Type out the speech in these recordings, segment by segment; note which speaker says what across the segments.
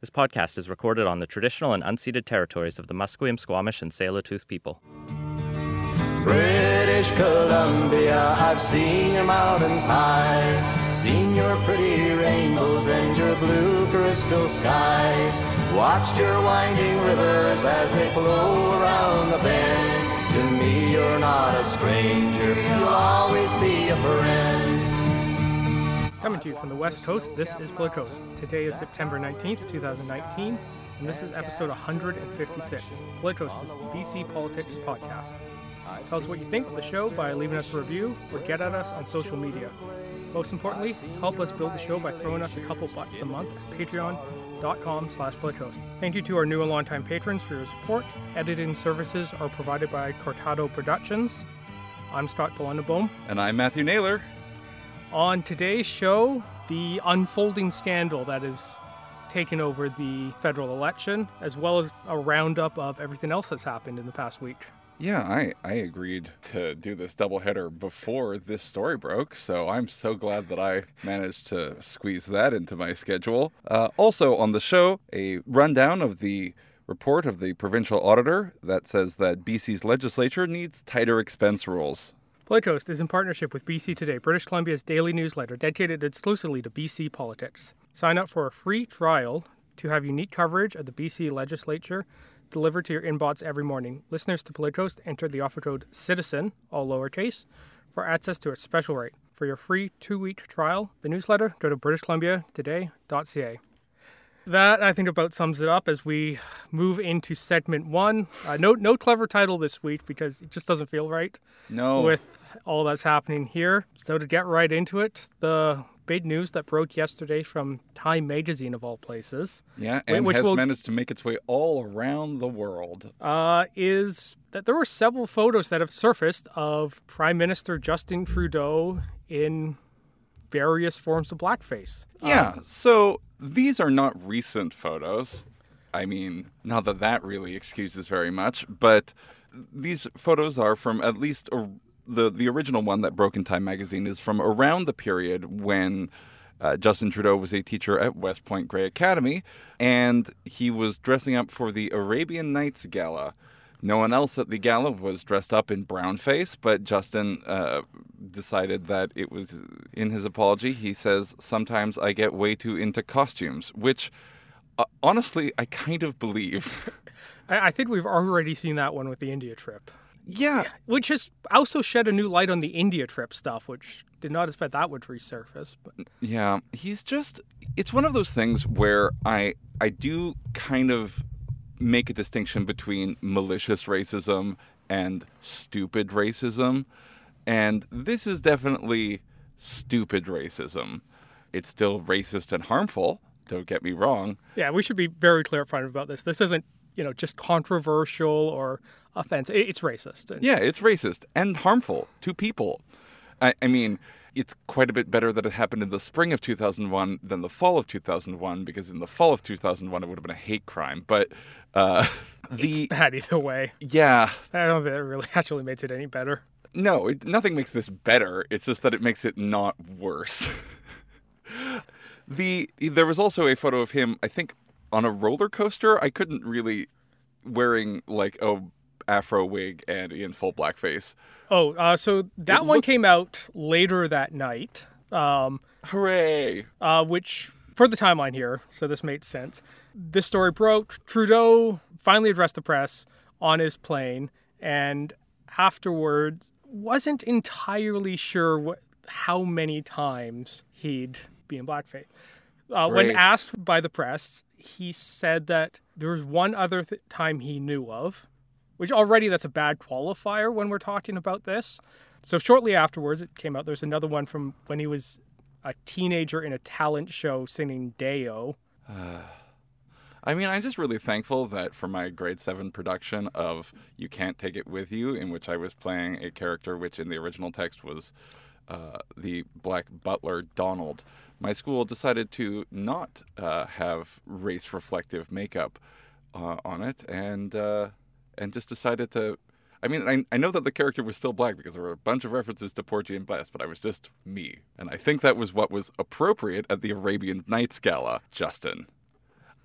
Speaker 1: This podcast is recorded on the traditional and unceded territories of the Musqueam, Squamish, and Tsleil-Waututh people.
Speaker 2: British Columbia, I've seen your mountains high, seen your pretty rainbows and your blue crystal skies, watched your winding rivers as they flow around the bend. To me, you're not a stranger, you'll always be a friend.
Speaker 3: Coming to you from the West Coast, this is Coast. Today is September 19th, 2019, and this is episode 156. Blue Coast is BC Politics Podcast. Tell us what you think of the show by leaving us a review or get at us on social media. Most importantly, help us build the show by throwing us a couple bucks a month at patreon.com slash bloodcoast. Thank you to our new and longtime patrons for your support. Editing services are provided by Cortado Productions. I'm Scott Belendenbohm.
Speaker 4: And I'm Matthew Naylor.
Speaker 3: On today's show, the unfolding scandal that is taking over the federal election, as well as a roundup of everything else that's happened in the past week.
Speaker 4: Yeah, I, I agreed to do this doubleheader before this story broke, so I'm so glad that I managed to squeeze that into my schedule. Uh, also on the show, a rundown of the report of the provincial auditor that says that BC's legislature needs tighter expense rules.
Speaker 3: Coast is in partnership with BC Today, British Columbia's daily newsletter dedicated exclusively to BC politics. Sign up for a free trial to have unique coverage of the BC legislature delivered to your inbox every morning. Listeners to Coast enter the offer code CITIZEN, all lowercase, for access to a special rate. For your free two week trial, the newsletter, go to BritishColumbiaToday.ca. That I think about sums it up as we move into segment one. Uh, no, no clever title this week because it just doesn't feel right.
Speaker 4: No.
Speaker 3: With all that's happening here. So to get right into it, the big news that broke yesterday from Time Magazine of all places.
Speaker 4: Yeah, and which has will, managed to make its way all around the world.
Speaker 3: Uh, is that there were several photos that have surfaced of Prime Minister Justin Trudeau in various forms of blackface.
Speaker 4: Yeah, um, so these are not recent photos. I mean, not that that really excuses very much, but these photos are from at least a the the original one that broke in Time magazine is from around the period when uh, Justin Trudeau was a teacher at West Point Grey Academy, and he was dressing up for the Arabian Nights Gala. No one else at the gala was dressed up in brownface, but Justin uh, decided that it was in his apology. He says, Sometimes I get way too into costumes, which uh, honestly, I kind of believe.
Speaker 3: I think we've already seen that one with the India trip.
Speaker 4: Yeah.
Speaker 3: Which has also shed a new light on the India trip stuff, which did not expect that would resurface. But
Speaker 4: Yeah. He's just it's one of those things where I I do kind of make a distinction between malicious racism and stupid racism. And this is definitely stupid racism. It's still racist and harmful, don't get me wrong.
Speaker 3: Yeah, we should be very clear upfront about this. This isn't you know just controversial or offensive. It's racist.
Speaker 4: Yeah, it's racist and harmful to people. I, I mean, it's quite a bit better that it happened in the spring of 2001 than the fall of 2001 because in the fall of 2001 it would have been a hate crime. But uh,
Speaker 3: the it's bad either way.
Speaker 4: Yeah,
Speaker 3: I don't think it really actually makes it any better.
Speaker 4: No, it, nothing makes this better. It's just that it makes it not worse. the there was also a photo of him. I think on a roller coaster. I couldn't really wearing like a afro wig and in full blackface.
Speaker 3: Oh, uh, so that it one looked... came out later that night. Um,
Speaker 4: Hooray!
Speaker 3: Uh, which for the timeline here, so this made sense. This story broke. Trudeau finally addressed the press on his plane, and afterwards wasn't entirely sure what, how many times he'd be in blackface. Uh, when asked by the press, he said that there was one other th- time he knew of, which already that's a bad qualifier when we're talking about this. So shortly afterwards, it came out. There's another one from when he was a teenager in a talent show singing. Uh,
Speaker 4: I mean, I'm just really thankful that for my grade seven production of You Can't Take It With You, in which I was playing a character which in the original text was uh, the black butler Donald my school decided to not uh, have race reflective makeup uh, on it and uh, and just decided to I mean, I, I know that the character was still black because there were a bunch of references to Porgy and Bess, but I was just me. And I think that was what was appropriate at the Arabian Nights Gala, Justin.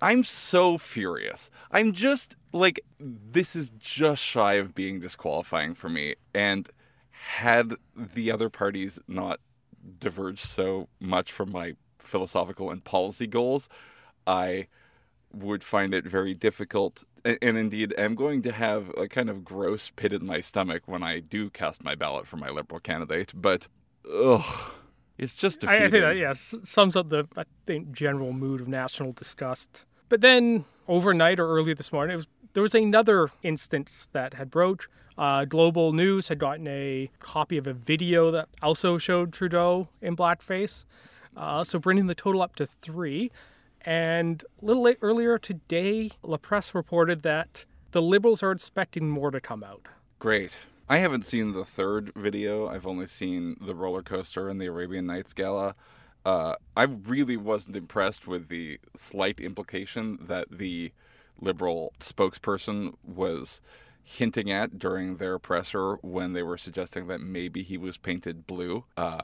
Speaker 4: I'm so furious. I'm just like this is just shy of being disqualifying for me and had the other parties not diverged so much from my philosophical and policy goals, I would find it very difficult and, indeed am going to have a kind of gross pit in my stomach when I do cast my ballot for my liberal candidate, but ugh it's just defeating.
Speaker 3: I, I think that yeah sums up the I think general mood of national disgust. But then overnight or early this morning, it was, there was another instance that had broached. Uh, Global News had gotten a copy of a video that also showed Trudeau in blackface, uh, so bringing the total up to three. And a little late earlier today, La Presse reported that the Liberals are expecting more to come out.
Speaker 4: Great. I haven't seen the third video. I've only seen the roller coaster and the Arabian Nights gala. Uh, I really wasn't impressed with the slight implication that the liberal spokesperson was hinting at during their presser when they were suggesting that maybe he was painted blue. Uh,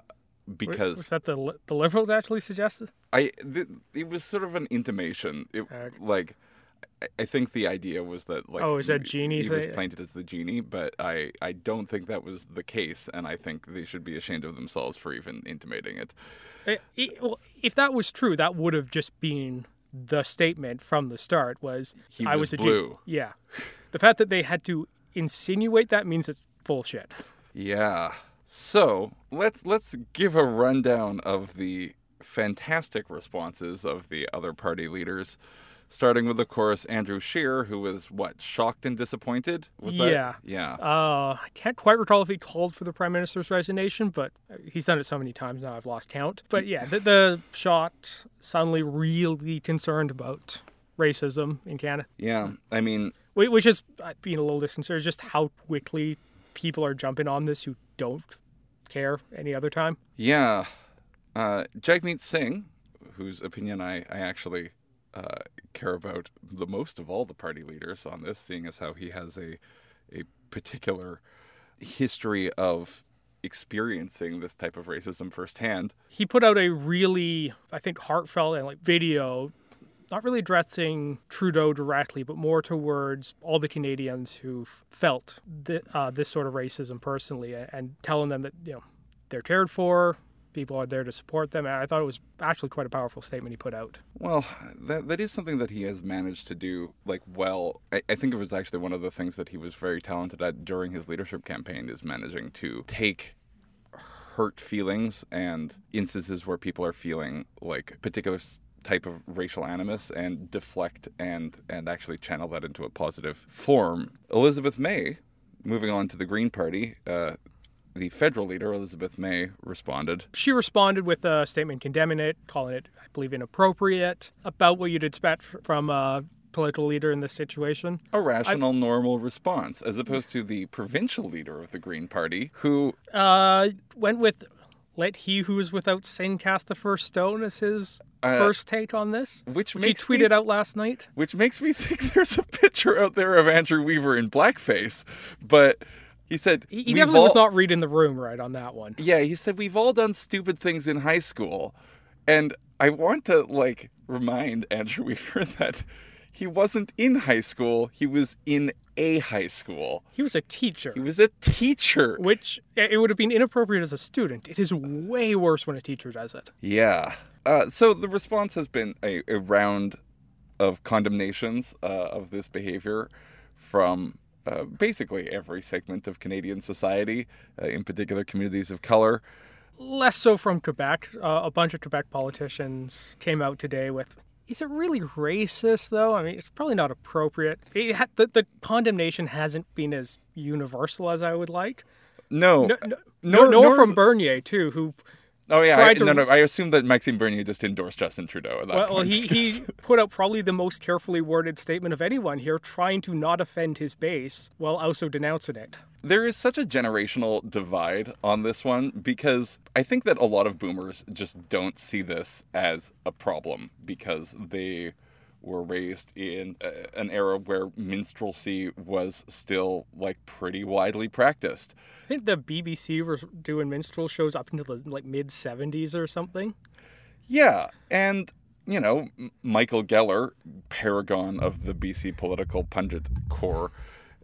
Speaker 4: because
Speaker 3: Was that the the Liberals actually suggested?
Speaker 4: I th- it was sort of an intimation. It,
Speaker 3: Okay.
Speaker 4: Like I- think the idea was that like
Speaker 3: Oh, is that genie
Speaker 4: He was painted as the genie, but I I don't think that was the case, and I think they should be ashamed of themselves for even intimating it.
Speaker 3: I- I- well, if that was true, that would have just been the statement from the start. Was
Speaker 4: He
Speaker 3: I
Speaker 4: was
Speaker 3: was a gen-
Speaker 4: blue.
Speaker 3: yeah, the fact that they had to insinuate that means it's bullshit.
Speaker 4: Yeah. So let's let's give a rundown of the fantastic responses of the other party leaders. Starting with, of course, Andrew Scheer, who was what shocked and disappointed. Was that?
Speaker 3: Yeah.
Speaker 4: Yeah.
Speaker 3: Uh, I can't quite recall if he called for the prime minister's resignation, but he's done it so many times now I've lost count. But yeah, the, the shot suddenly really concerned about racism in Canada,
Speaker 4: yeah. I mean,
Speaker 3: Wh- which is uh, being a little disconcerting. Just how quickly people are jumping on this who don't care any other time.
Speaker 4: Yeah. Uh, Jagmeet Singh, whose opinion I, I actually uh, care about the most of all the party leaders on this, seeing as how he has a, a particular history of experiencing this type of racism firsthand.
Speaker 3: he put out a really, I think, heartfelt and like video, not really addressing Trudeau directly, but more towards all the Canadians who felt th- uh, this sort of racism personally, and, telling them that you know they're cared for, people are there to support them. And I thought it was actually quite a powerful statement he put out.
Speaker 4: Well, that that is something that he has managed to do like well. I, I think it was actually one of the things that he was very talented at during his leadership campaign is managing to take hurt feelings and instances where people are feeling like particular type of racial animus and deflect and and actually channel that into a positive form. Elizabeth May, moving on to the Green Party, uh, the federal leader Elizabeth May responded.
Speaker 3: She responded with a statement condemning it, calling it, I believe, inappropriate, about what you'd expect from a political leader in this situation.
Speaker 4: a rational, normal response, as opposed to the provincial leader of the Green Party, who,
Speaker 3: Uh, went with "Let he who is without sin cast the first stone" as his
Speaker 4: Uh,
Speaker 3: first take on this,
Speaker 4: which
Speaker 3: he
Speaker 4: makes me,
Speaker 3: tweeted out last night.
Speaker 4: which makes me think there's a picture out there of Andrew Weaver in blackface, but he said
Speaker 3: He, he
Speaker 4: "We've
Speaker 3: definitely was not reading the room right on that one.
Speaker 4: Yeah, he said we've all done stupid things in high school, and I want to like remind Andrew Weaver that he wasn't in high school; he was in a high school.
Speaker 3: He was a teacher,
Speaker 4: He was a teacher.
Speaker 3: which it would have been inappropriate as a student. It is way worse when a teacher does it.
Speaker 4: Yeah. Uh, so the response has been a, a round of condemnations uh, of this behavior from uh, basically every segment of Canadian society, uh, in particular communities of color.
Speaker 3: Less so from Quebec. Uh, a bunch of Quebec politicians came out today with. Is it really racist, though? I mean, it's probably not appropriate. Ha- the, the condemnation hasn't been as universal as I would like.
Speaker 4: No,
Speaker 3: No, no,
Speaker 4: nor-
Speaker 3: nor,
Speaker 4: nor
Speaker 3: from Bernier too, who
Speaker 4: oh yeah, I,
Speaker 3: to-
Speaker 4: no, no. I assume that Maxime Bernier just endorsed Justin Trudeau
Speaker 3: well,
Speaker 4: point.
Speaker 3: he he put out probably the most carefully worded statement of anyone here, trying to not offend his base while also denouncing it.
Speaker 4: there is such a generational divide on this one because I think that a lot of boomers just don't see this as a problem because they were raised in uh, an era where minstrelsy was still like pretty widely practiced.
Speaker 3: I think the BBC was doing minstrel shows up until the like mid '70s or something.
Speaker 4: Yeah, and you know, Michael Geller, paragon of the BC political pundit corps,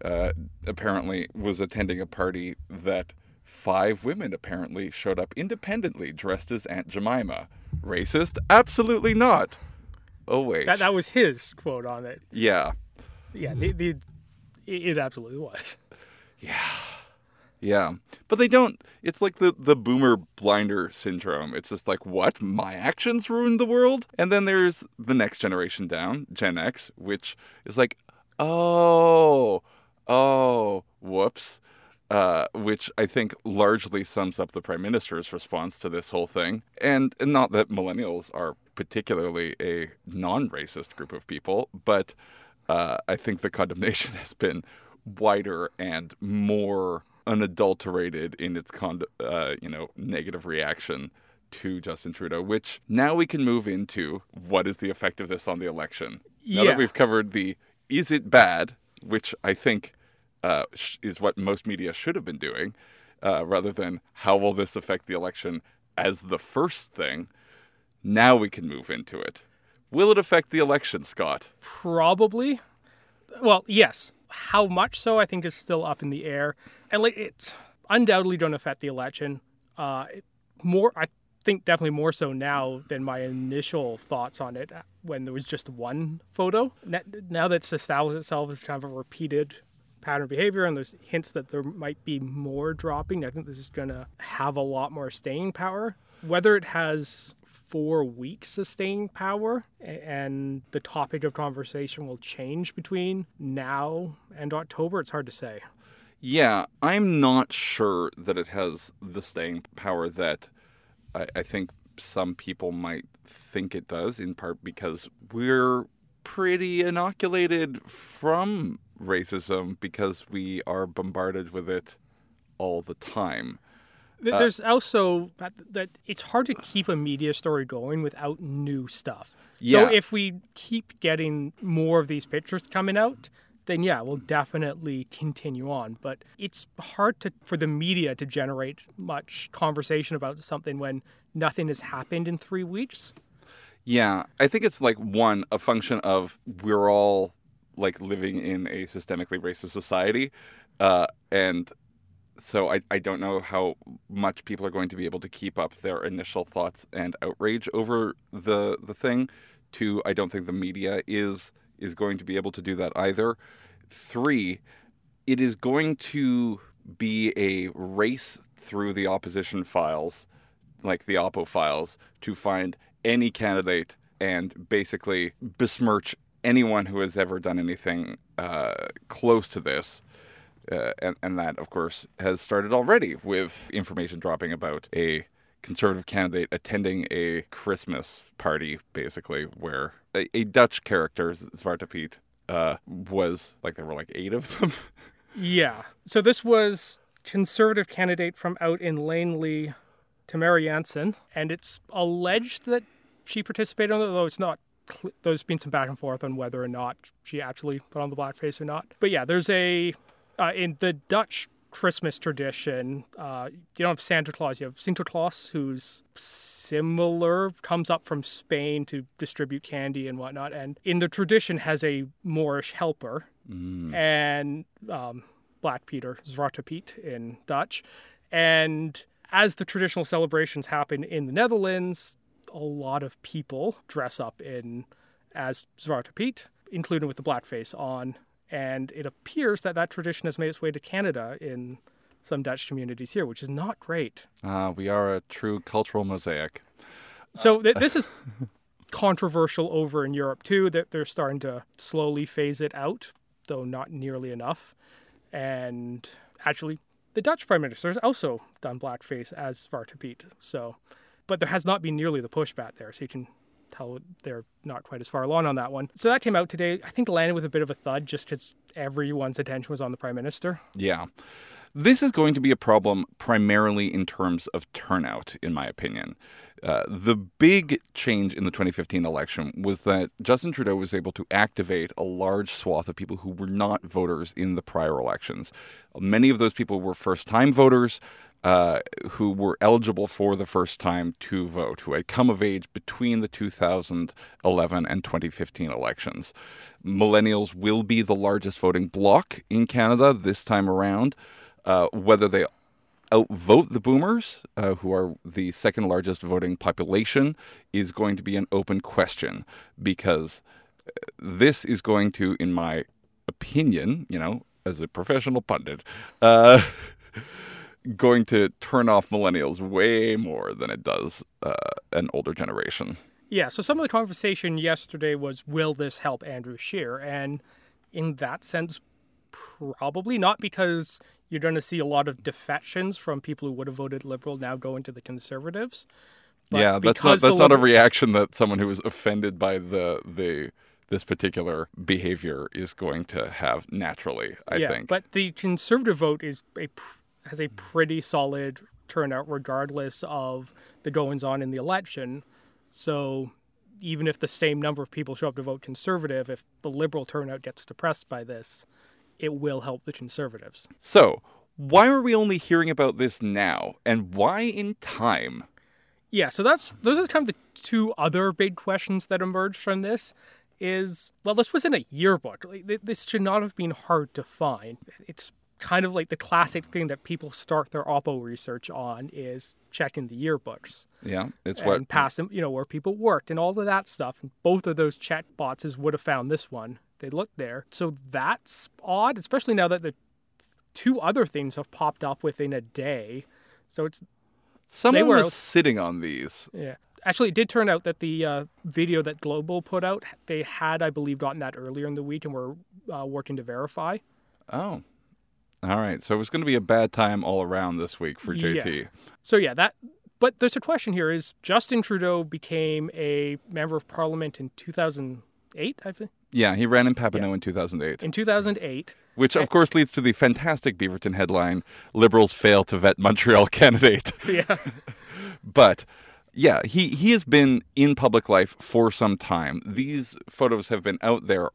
Speaker 4: uh, apparently was attending a party that five women apparently showed up independently dressed as Aunt Jemima. Racist? Absolutely not. Oh wait.
Speaker 3: That that was his quote on it.
Speaker 4: yeah.
Speaker 3: Yeah, the, the it it absolutely was.
Speaker 4: Yeah, yeah. But they don't it's like the the boomer blinder syndrome. It's just like what? My actions ruined the world? And then there's the next generation down, Gen X, which is like, "Oh, oh, whoops." Uh, which I think largely sums up the prime minister's response to this whole thing. And, and not that millennials are particularly a non-racist group of people, but uh, I think the condemnation has been wider and more unadulterated in its con- uh, you know negative reaction to Justin Trudeau. Which now we can move into what is the effect of this on the election. Now
Speaker 3: Yeah.
Speaker 4: that we've covered the is it bad, which I think uh, sh- is what most media should have been doing, uh, rather than how will this affect the election as the first thing. Now we can move into it. Will it affect the election, Scott?
Speaker 3: Probably. Well, yes. How much so, I think, is still up in the air, and like it's undoubtedly going to affect the election. Uh, more, I think, definitely more so now than my initial thoughts on it uh, when there was just one photo. Now that it's established itself as kind of a repeated pattern behavior, and there's hints that there might be more dropping. I think this is going to have a lot more staying power. Whether it has four weeks staying power and the topic of conversation will change between now and October, it's hard to say.
Speaker 4: Yeah, I'm not sure that it has the staying power that I, I think some people might think it does, in part because we're pretty inoculated from racism because we are bombarded with it all the time.
Speaker 3: Th- uh, There's also that, that it's hard to keep a media story going without new stuff.
Speaker 4: Yeah.
Speaker 3: So if we keep getting more of these pictures coming out, then yeah, we'll definitely continue on. But it's hard to for the media to generate much conversation about something when nothing has happened in three weeks.
Speaker 4: Yeah, I think it's like one a function of we're all like living in a systemically racist society, uh, and so I, I don't know how much people are going to be able to keep up their initial thoughts and outrage over the the thing. Two, I don't think the media is is going to be able to do that either. Three, it is going to be a race through the opposition files, like the Oppo files, to find any candidate and basically besmirch anyone who has ever done anything uh, close to this. Uh, and, and that, of course, has started already with information dropping about a conservative candidate attending a Christmas party, basically, where a, a Dutch character, Zwarte Piet, uh, was like there were like eight of them.
Speaker 3: Yeah. So this was conservative candidate from out in Langley, Tamara Jansen, and it's alleged that she participated on it, though it's not. cl- There's been some back and forth on whether or not she actually put on the blackface or not. But yeah, there's a uh, in the Dutch Christmas tradition. Uh, you don't have Santa Claus; you have Sinterklaas, who's similar, comes up from Spain to distribute candy and whatnot, and in the tradition has a Moorish helper and um, Black Peter, Zwarte Piet in Dutch. And as the traditional celebrations happen in the Netherlands, a lot of people dress up in as Zwarte Piet, including with the blackface on. And it appears that that tradition has made its way to Canada in some Dutch communities here, which is not great.
Speaker 4: uh, we are a true cultural mosaic.
Speaker 3: So th- this is controversial over in Europe too. That they're starting to slowly phase it out, though not nearly enough. And actually, the Dutch prime minister has also done blackface as Zwarte Piet. So, but there has not been nearly the pushback there. So you can tell they're not quite as far along on that one. So that came out today. I think landed with a bit of a thud just because everyone's attention was on the prime minister.
Speaker 4: Yeah. This is going to be a problem primarily in terms of turnout, in my opinion. Uh, the big change in the 2015 election was that Justin Trudeau was able to activate a large swath of people who were not voters in the prior elections. Many of those people were first time voters. Uh, who were eligible for the first time to vote, who had come of age between the 2011 and 2015 elections. Millennials will be the largest voting bloc in Canada this time around. Uh, whether they outvote the boomers, uh, who are the second largest voting population, is going to be an open question because uh, this is going to, in my opinion, you know, as a professional pundit, uh, going to turn off millennials way more than it does uh, an older generation.
Speaker 3: Yeah, so some of the conversation yesterday was will this help Andrew Scheer? And in that sense, probably not because you're going to see a lot of defections from people who would have voted Liberal now going to the Conservatives. But
Speaker 4: yeah, that's not that's not a reaction that someone who was offended by the the this particular behavior is going to have naturally. I
Speaker 3: yeah,
Speaker 4: think.
Speaker 3: but the Conservative vote is a has a pretty solid turnout regardless of the goings on in the election. So even if the same number of people show up to vote Conservative, if the Liberal turnout gets depressed by this, it will help the Conservatives.
Speaker 4: so, why are we only hearing about this now, and why in time?
Speaker 3: Yeah, so that's those are kind of the two other big questions that emerged from this. Is well, this was in a yearbook. Like, this should not have been hard to find. It's kind of like the classic thing that people start their Oppo research on is checking the yearbooks
Speaker 4: Yeah, it's
Speaker 3: and
Speaker 4: what
Speaker 3: pass them, you know, where people worked and all of that stuff. And both of those check boxes would have found this one. They looked there, so that's odd, especially now that the two other things have popped up within a day. So it's
Speaker 4: someone
Speaker 3: were
Speaker 4: was sitting on these.
Speaker 3: Yeah. Actually, it did turn out that the uh, video that Global put out, they had, I believe, gotten that earlier in the week and were uh, working to verify.
Speaker 4: Oh. All right. So it was going to be a bad time all around this week for JT.
Speaker 3: So, yeah, that. But there's a question here is Justin Trudeau became a member of parliament in 2008, I think?
Speaker 4: Yeah, he ran in Papineau in 2008,
Speaker 3: In 2008.
Speaker 4: which of course leads to the fantastic Beaverton headline Liberals fail to vet Montreal candidate.
Speaker 3: Yeah.
Speaker 4: But yeah, he, he has been in public life for some time. These photos have been out there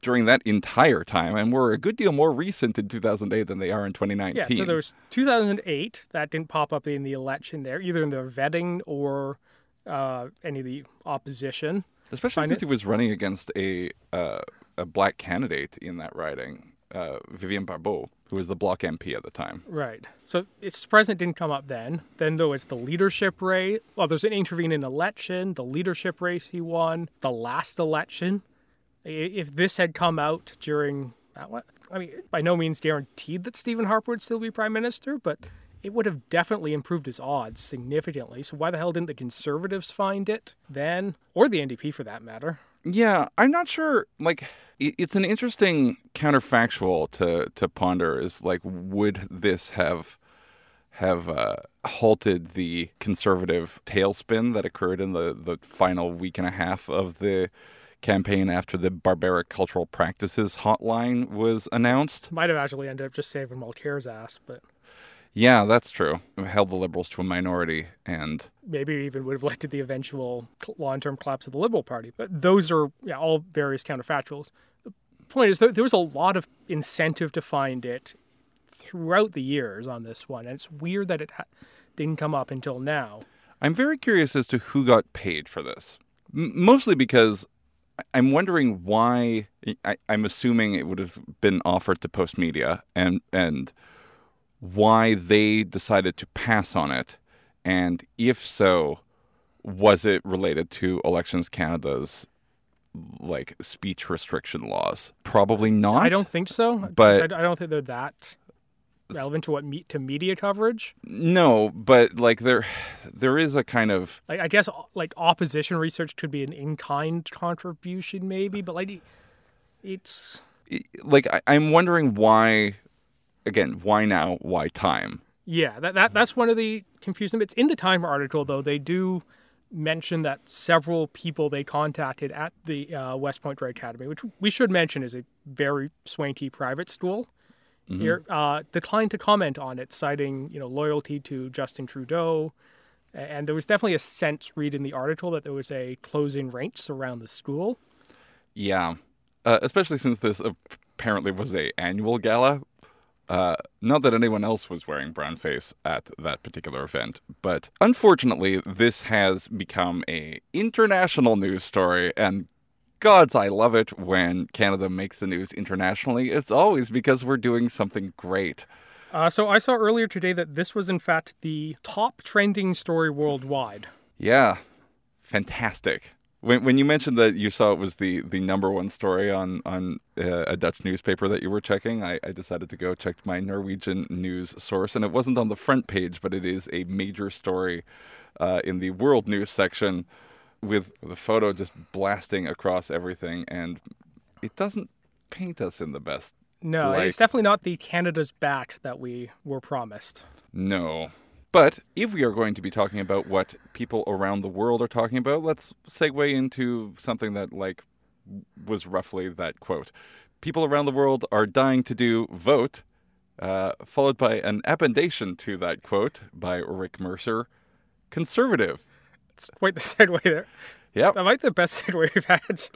Speaker 4: during that entire time and were a good deal more recent in 2008 than they are in 2019.
Speaker 3: Yeah. So there was 2008. That didn't pop up in the election there, either in the vetting or uh, any of the opposition.
Speaker 4: Especially since
Speaker 3: it-
Speaker 4: he was running against a uh, a black candidate in that riding, uh, Vivian Barbot, who was the Bloc MP at the time.
Speaker 3: Right. So it's surprising it didn't come up then. Then there was the leadership race. Well, there's an intervening election, the leadership race he won, the last election. If this had come out during that one, I mean, by no means guaranteed that Stephen Harper would still be prime minister, but it would have definitely improved his odds significantly. So why the hell didn't the Conservatives find it then, or the NDP for that matter?
Speaker 4: Yeah, I'm not sure. Like, it's an interesting counterfactual to to ponder. Is like, would this have have uh, halted the conservative tailspin that occurred in the the final week and a half of the campaign after the barbaric cultural practices hotline was announced?
Speaker 3: Might have actually ended up just saving Mulcair's ass, but
Speaker 4: Yeah, that's true. It held the liberals to a minority, and
Speaker 3: maybe even would have led to the eventual long-term collapse of the Liberal Party. But those are yeah, all various counterfactuals. The point is, there, was a lot of incentive to find it throughout the years on this one, and it's weird that it ha- didn't come up until now.
Speaker 4: I'm very curious as to who got paid for this. M- mostly because I'm wondering why. I- I'm assuming it would have been offered to Post Media, and and why they decided to pass on it, and if so, was it related to Elections Canada's like speech restriction laws? Probably not.
Speaker 3: I don't think so,
Speaker 4: But-
Speaker 3: I, I don't think they're that relevant to what to media coverage.
Speaker 4: No, but like there, there is a kind of
Speaker 3: Like I guess like opposition research could be an in-kind contribution, maybe, but like it's
Speaker 4: like I, I'm wondering why. Again, why now? Why time?
Speaker 3: Yeah, that, that that's one of the confusing bits. In the Time article, though, they do mention that several people they contacted at the uh, West Point Grey Academy, which we should mention is a very swanky private school, here uh, declined to comment on it, citing you know loyalty to Justin Trudeau. And there was definitely a sense read in the article that there was a closing ranks around the school.
Speaker 4: Yeah, uh, especially since this apparently was a annual gala, Uh, not that anyone else was wearing brown face at that particular event, but unfortunately, this has become a international news story, and gods, I love it when Canada makes the news internationally. It's always because we're doing something great.
Speaker 3: Uh, so I saw earlier today that this was in fact the top trending story worldwide.
Speaker 4: Yeah, fantastic. When when you mentioned that you saw it was the, the number one story on on uh, a Dutch newspaper that you were checking, I, I decided to go check my Norwegian news source, and it wasn't on the front page, but it is a major story uh, in the world news section, with the photo just blasting across everything, and it doesn't paint us in the best.
Speaker 3: No,
Speaker 4: Like-
Speaker 3: it's definitely not the Canada's back that we were promised.
Speaker 4: No. But if we are going to be talking about what people around the world are talking about, let's segue into something that like was roughly that quote. People around the world are dying to do vote, uh, followed by an appendation to that quote by Rick Mercer, conservative.
Speaker 3: It's quite the segue there.
Speaker 4: Yep,
Speaker 3: That might be the best segue we've had so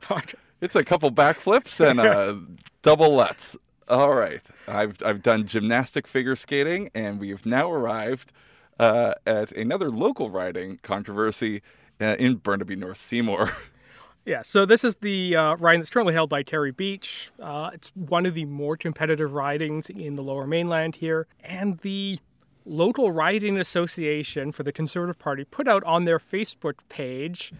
Speaker 3: far.
Speaker 4: It's a couple backflips and a double lutz. All right, I've I've done gymnastic figure skating, and we've now arrived uh, at another local riding controversy uh, in Burnaby North Seymour.
Speaker 3: Yeah, so this is the uh, riding that's currently held by Terry Beech. Uh, it's one of the more competitive ridings in the lower mainland here. And the local riding association for the Conservative Party put out on their Facebook page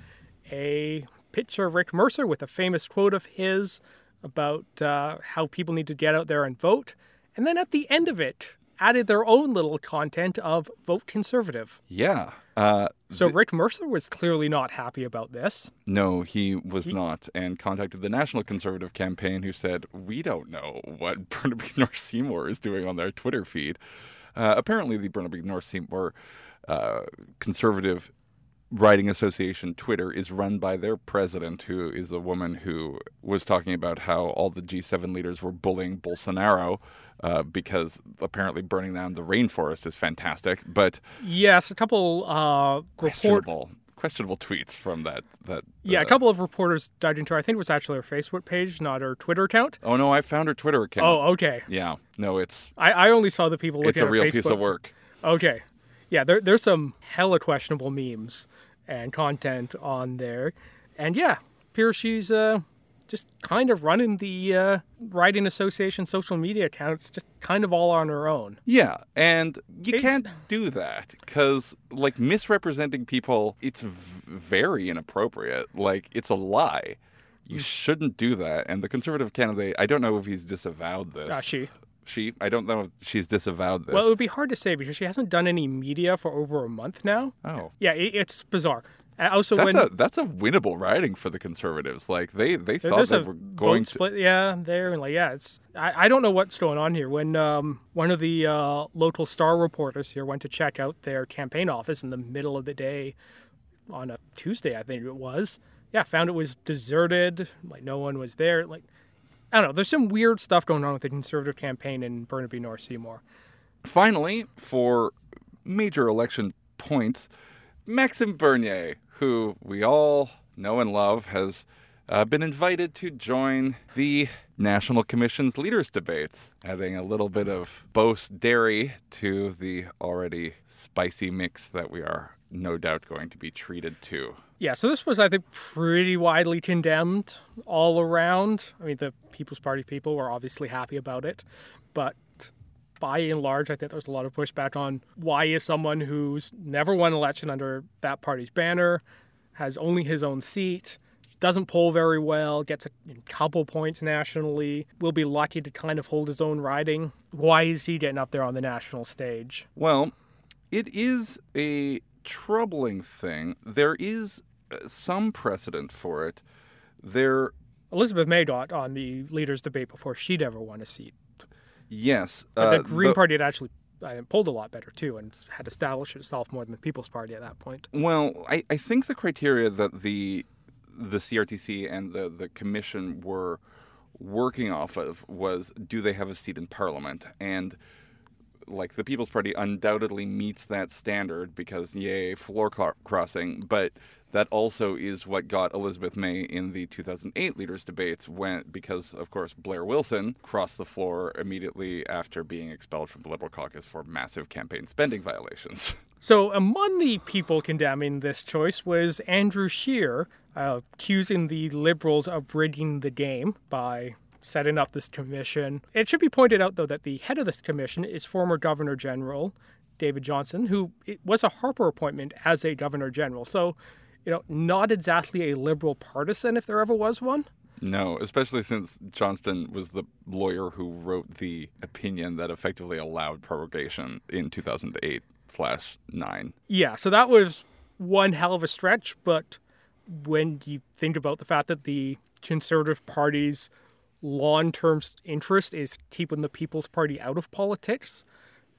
Speaker 3: a picture of Rick Mercer with a famous quote of his about uh, how people need to get out there and vote. And then at the end of it, added their own little content of vote conservative.
Speaker 4: yeah. Uh,
Speaker 3: So Rick Mercer was clearly not happy about this.
Speaker 4: no, he was not, and contacted the National Conservative Campaign, who said, "We don't know what Burnaby North Seymour is doing on their Twitter feed." Uh, apparently, the Burnaby North Seymour uh, Conservative Riding Association Twitter is run by their president, who is a woman who was talking about how all the G7 leaders were bullying Bolsonaro uh, because apparently burning down the rainforest is fantastic, but
Speaker 3: Yes, a couple uh, report.
Speaker 4: questionable, questionable tweets from that that.
Speaker 3: Yeah,
Speaker 4: uh,
Speaker 3: a couple of reporters dived into. her. I think it was actually her Facebook page, not her Twitter account.
Speaker 4: Oh no, I found her Twitter account.
Speaker 3: Oh, okay.
Speaker 4: Yeah, no, it's
Speaker 3: I, I only saw the people looking
Speaker 4: it's a
Speaker 3: at
Speaker 4: real
Speaker 3: Facebook.
Speaker 4: piece of work.
Speaker 3: Okay. Yeah, there, there's some hella questionable memes and content on there, and yeah, she's uh, just kind of running the uh, Riding Association social media accounts, just kind of all on her own.
Speaker 4: Yeah, and you
Speaker 3: It's-
Speaker 4: can't do that because like misrepresenting people, it's very inappropriate. Like it's a lie. You shouldn't do that. And the conservative candidate, I don't know if he's disavowed this.
Speaker 3: Ah, she.
Speaker 4: She, I don't know if she's disavowed this.
Speaker 3: Well, it would be hard to say because she hasn't done any media for over a month now.
Speaker 4: oh,
Speaker 3: Yeah, it, it's bizarre. Uh, Also,
Speaker 4: that's
Speaker 3: when
Speaker 4: a that's a winnable riding for the conservatives. Like they they thought they were going
Speaker 3: vote
Speaker 4: to.
Speaker 3: split, yeah, there and like yeah, it's I, I don't know what's going on here. When um one of the uh, local star reporters here went to check out their campaign office in the middle of the day on a Tuesday, I think it was. Yeah, found it was deserted, like no one was there. Like I don't know, there's some weird stuff going on with the conservative campaign in Burnaby North Seymour.
Speaker 4: Finally, for major election points, Maxime Bernier, who we all know and love, has uh, been invited to join the National Commission's leaders' debates, adding a little bit of Beauce dairy to the already spicy mix that we are no doubt going to be treated to.
Speaker 3: Yeah, so this was, I think, pretty widely condemned all around. I mean, the People's Party people were obviously happy about it, but by and large, I think there's a lot of pushback on why is someone who's never won election under that party's banner, has only his own seat, doesn't pull very well, gets a couple points nationally, will be lucky to kind of hold his own riding. Why is he getting up there on the national stage?
Speaker 4: Well, it is a troubling thing. There is uh, some precedent for it. There
Speaker 3: Elizabeth May got on the leaders' debate before she'd ever won a seat.
Speaker 4: Yes,
Speaker 3: But
Speaker 4: uh,
Speaker 3: the Green
Speaker 4: the-
Speaker 3: Party had actually uh, pulled a lot better too, and had established itself more than the People's Party at that point.
Speaker 4: Well, I, I think the criteria that the the CRTC and the, the commission were working off of was do they have a seat in parliament? And like the People's Party undoubtedly meets that standard because yay floor crossing, but that also is what got Elizabeth May in the 2008 leaders debates when because of course Blair Wilson crossed the floor immediately after being expelled from the Liberal caucus for massive campaign spending violations.
Speaker 3: So, among the people condemning this choice was Andrew Scheer, uh, accusing the Liberals of rigging the game by setting up this commission. It should be pointed out, though, that the head of this commission is former Governor General David Johnston, who was a Harper appointment as a Governor General. So, you know, not exactly a Liberal partisan if there ever was one.
Speaker 4: No, especially since Johnston was the lawyer who wrote the opinion that effectively allowed prorogation in 2008 slash nine.
Speaker 3: Yeah, so that was one hell of a stretch, but when you think about the fact that the Conservative Party's long term interest is keeping the People's Party out of politics.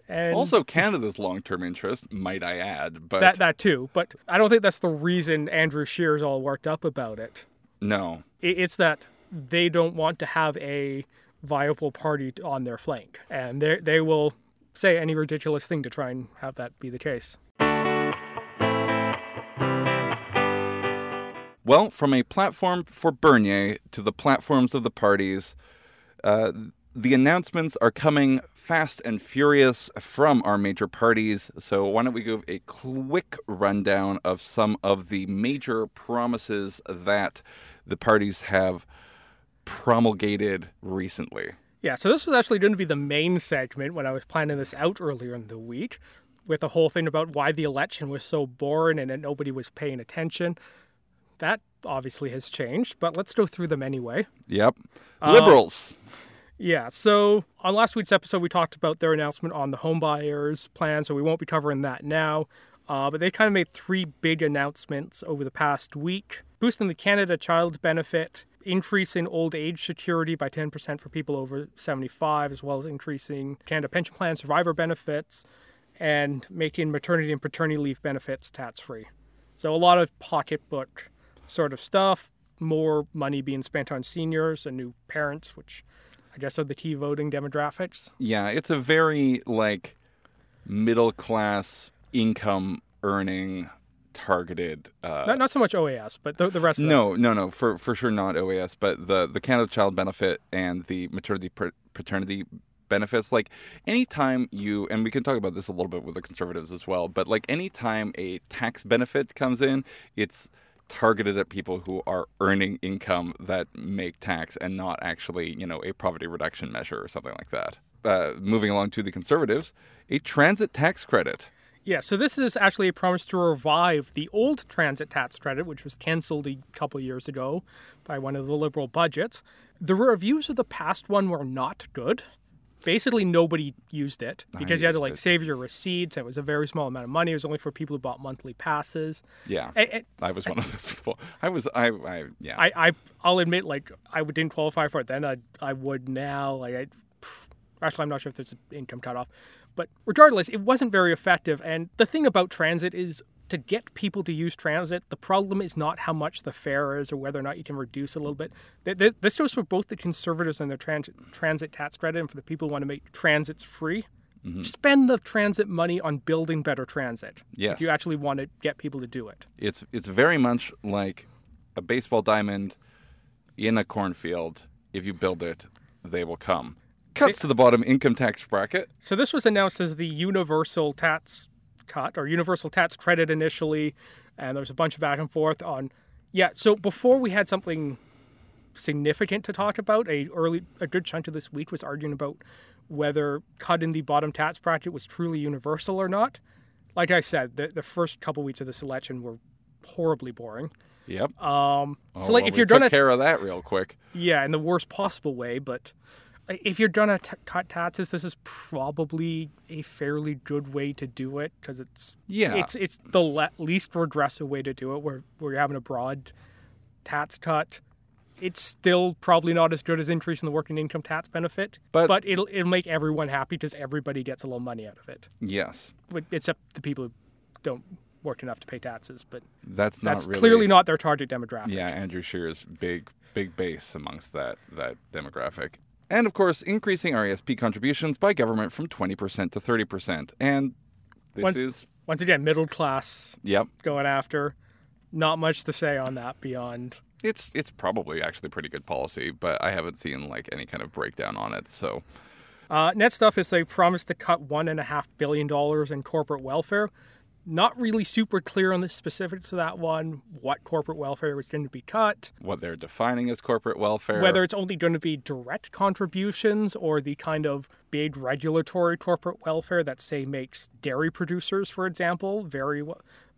Speaker 3: And
Speaker 4: Also, Canada's long term interest, might I add, but
Speaker 3: that that too, but I don't think that's the reason Andrew Scheer's all worked up about it.
Speaker 4: no.
Speaker 3: It's that they don't want to have a viable party on their flank, and they they will say any ridiculous thing to try and have that be the case.
Speaker 4: Well, from a platform for Bernier to the platforms of the parties, uh, the announcements are coming fast and furious from our major parties. So, why don't we give a quick rundown of some of the major promises that the parties have promulgated recently?
Speaker 3: Yeah, so this was actually going to be the main segment when I was planning this out earlier in the week, with the whole thing about why the election was so boring and that nobody was paying attention. That obviously has changed, but let's go through them anyway.
Speaker 4: Yep. Liberals.
Speaker 3: Yeah, so on last week's episode, we talked about their announcement on the home buyers plan, so we won't be covering that now. Uh, but they kind of made three big announcements over the past week boosting the Canada Child Benefit, increasing old age security by 10% for people over 75, as well as increasing Canada Pension Plan survivor benefits, and making maternity and paternity leave benefits tax free. So a lot of pocketbook sort of stuff, more money being spent on seniors and new parents, which I guess are the key voting demographics.
Speaker 4: Yeah, it's a very like middle class income earning targeted uh
Speaker 3: Not, not so much OAS, but the, the rest
Speaker 4: no, no, no, for for sure not OAS, but the the Canada Child Benefit and the maternity pr- paternity benefits. Like anytime you and we can talk about this a little bit with the conservatives as well, but like anytime a tax benefit comes in, it's targeted at people who are earning income that make tax and not actually, you know, a poverty reduction measure or something like that. Uh, moving along to the conservatives, a transit tax credit.
Speaker 3: Yeah, so this is actually a promise to revive the old transit tax credit, which was canceled a couple years ago by one of the Liberal budgets. The reviews of the past one were not good. Basically, nobody used it because you had to like
Speaker 4: it.
Speaker 3: save your receipts. It was a very small amount of money. It was only for people who bought monthly passes.
Speaker 4: Yeah,
Speaker 3: And- and
Speaker 4: I was one of those people. I was, I, I yeah.
Speaker 3: I, I I'll admit, like I didn't qualify for it then. I I would now. Like I, actually, I'm not sure if there's an income cutoff, but regardless, it wasn't very effective. And the thing about transit is to get people to use transit. The problem is not how much the fare is or whether or not you can reduce it a little bit. Th- th- This goes for both the conservatives and their transit transit tax credit, and for the people who want to make transits free. Mm-hmm. Spend the transit money on building better transit.
Speaker 4: Yes.
Speaker 3: If you actually want to get people to do it.
Speaker 4: it's it's very much like a baseball diamond in a cornfield. If you build it, they will come. Cuts to the bottom income tax bracket.
Speaker 3: So this was announced as the universal tax cut or universal tax credit initially, and there was a bunch of back and forth on. Yeah, so before we had something significant to talk about, a early a good chunk of this week was arguing about whether cutting the bottom tax bracket was truly universal or not. Like I said, the, the first couple weeks of this election were horribly boring.
Speaker 4: Yep.
Speaker 3: Um,
Speaker 4: Oh,
Speaker 3: so like
Speaker 4: well,
Speaker 3: if you're gonna
Speaker 4: care of that real quick.
Speaker 3: yeah, in the worst possible way, but if you're gonna t- cut taxes, this is probably a fairly good way to do it because it's
Speaker 4: Yeah.
Speaker 3: it's it's the le- least regressive way to do it. Where where you're having a broad tax cut. It's still probably not as good as increasing the working income tax benefit,
Speaker 4: But- but
Speaker 3: it'll it'll make everyone happy because everybody gets a little money out of it,
Speaker 4: Yes,
Speaker 3: except the people who don't work enough to pay taxes. But
Speaker 4: that's not
Speaker 3: that's
Speaker 4: really,
Speaker 3: clearly not their target demographic.
Speaker 4: Yeah, Andrew Shearer's big big base amongst that that demographic. And of course, increasing RESP contributions by government from 20% to 30%. And this
Speaker 3: Once-
Speaker 4: is,
Speaker 3: Once again, middle class
Speaker 4: yep,
Speaker 3: going after. Not much to say on that beyond.
Speaker 4: it's it's probably actually pretty good policy, but I haven't seen like any kind of breakdown on it. So
Speaker 3: Uh, next stuff is they promised to cut one and a half billion dollars in corporate welfare. Not really super clear on the specifics of that one, what corporate welfare was going to be cut,
Speaker 4: what they're defining as corporate welfare,
Speaker 3: whether it's only going to be direct contributions or the kind of big regulatory corporate welfare that, say, makes dairy producers, for example, very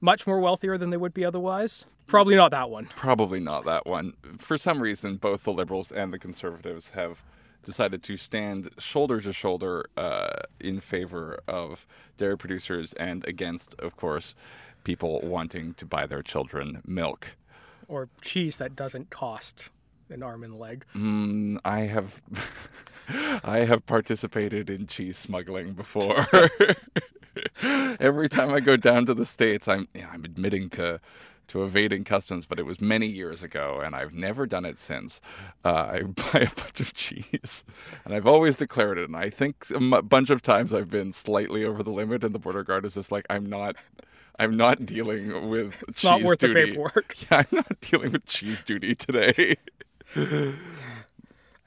Speaker 3: much more wealthier than they would be otherwise. Probably not that one.
Speaker 4: Probably not that one. For some reason, both the Liberals and the Conservatives have decided to stand shoulder to shoulder uh, in favor of dairy producers and against, of course, people wanting to buy their children milk.
Speaker 3: Or cheese that doesn't cost an arm and leg.
Speaker 4: Mm, I have, I have participated in cheese smuggling before. Every time I go down to the states, I'm yeah, I'm admitting to to evading customs, but it was many years ago, and I've never done it since. Uh, I buy a bunch of cheese, and I've always declared it. And I think a m- bunch of times I've been slightly over the limit, and the border guard is just like, "I'm not." I'm not dealing with
Speaker 3: It's
Speaker 4: cheese
Speaker 3: not worth the
Speaker 4: duty.
Speaker 3: paperwork.
Speaker 4: Yeah, I'm not dealing with cheese duty today.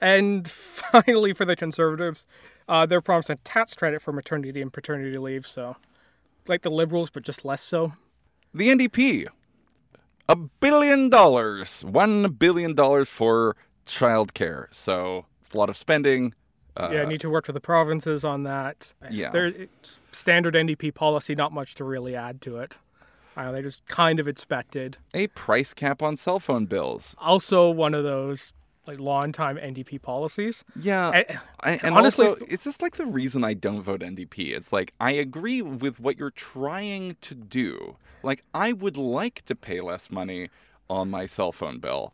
Speaker 3: And finally, for the conservatives, uh, they're promising tax credit for maternity and paternity leave. So, like the liberals, but just less so.
Speaker 4: The NDP, a billion dollars, one billion dollars for childcare. So a lot of spending. Uh,
Speaker 3: yeah, I need to work with the provinces on that.
Speaker 4: Yeah.
Speaker 3: There, it's standard NDP policy, not much to really add to it. Uh, they just kind of expected.
Speaker 4: a price cap on cell phone bills.
Speaker 3: Also, one of those like long time NDP policies.
Speaker 4: Yeah,
Speaker 3: I-
Speaker 4: I, and
Speaker 3: honestly,
Speaker 4: also, it's just like the reason I don't vote NDP. It's like I agree with what you're trying to do. Like I would like to pay less money on my cell phone bill.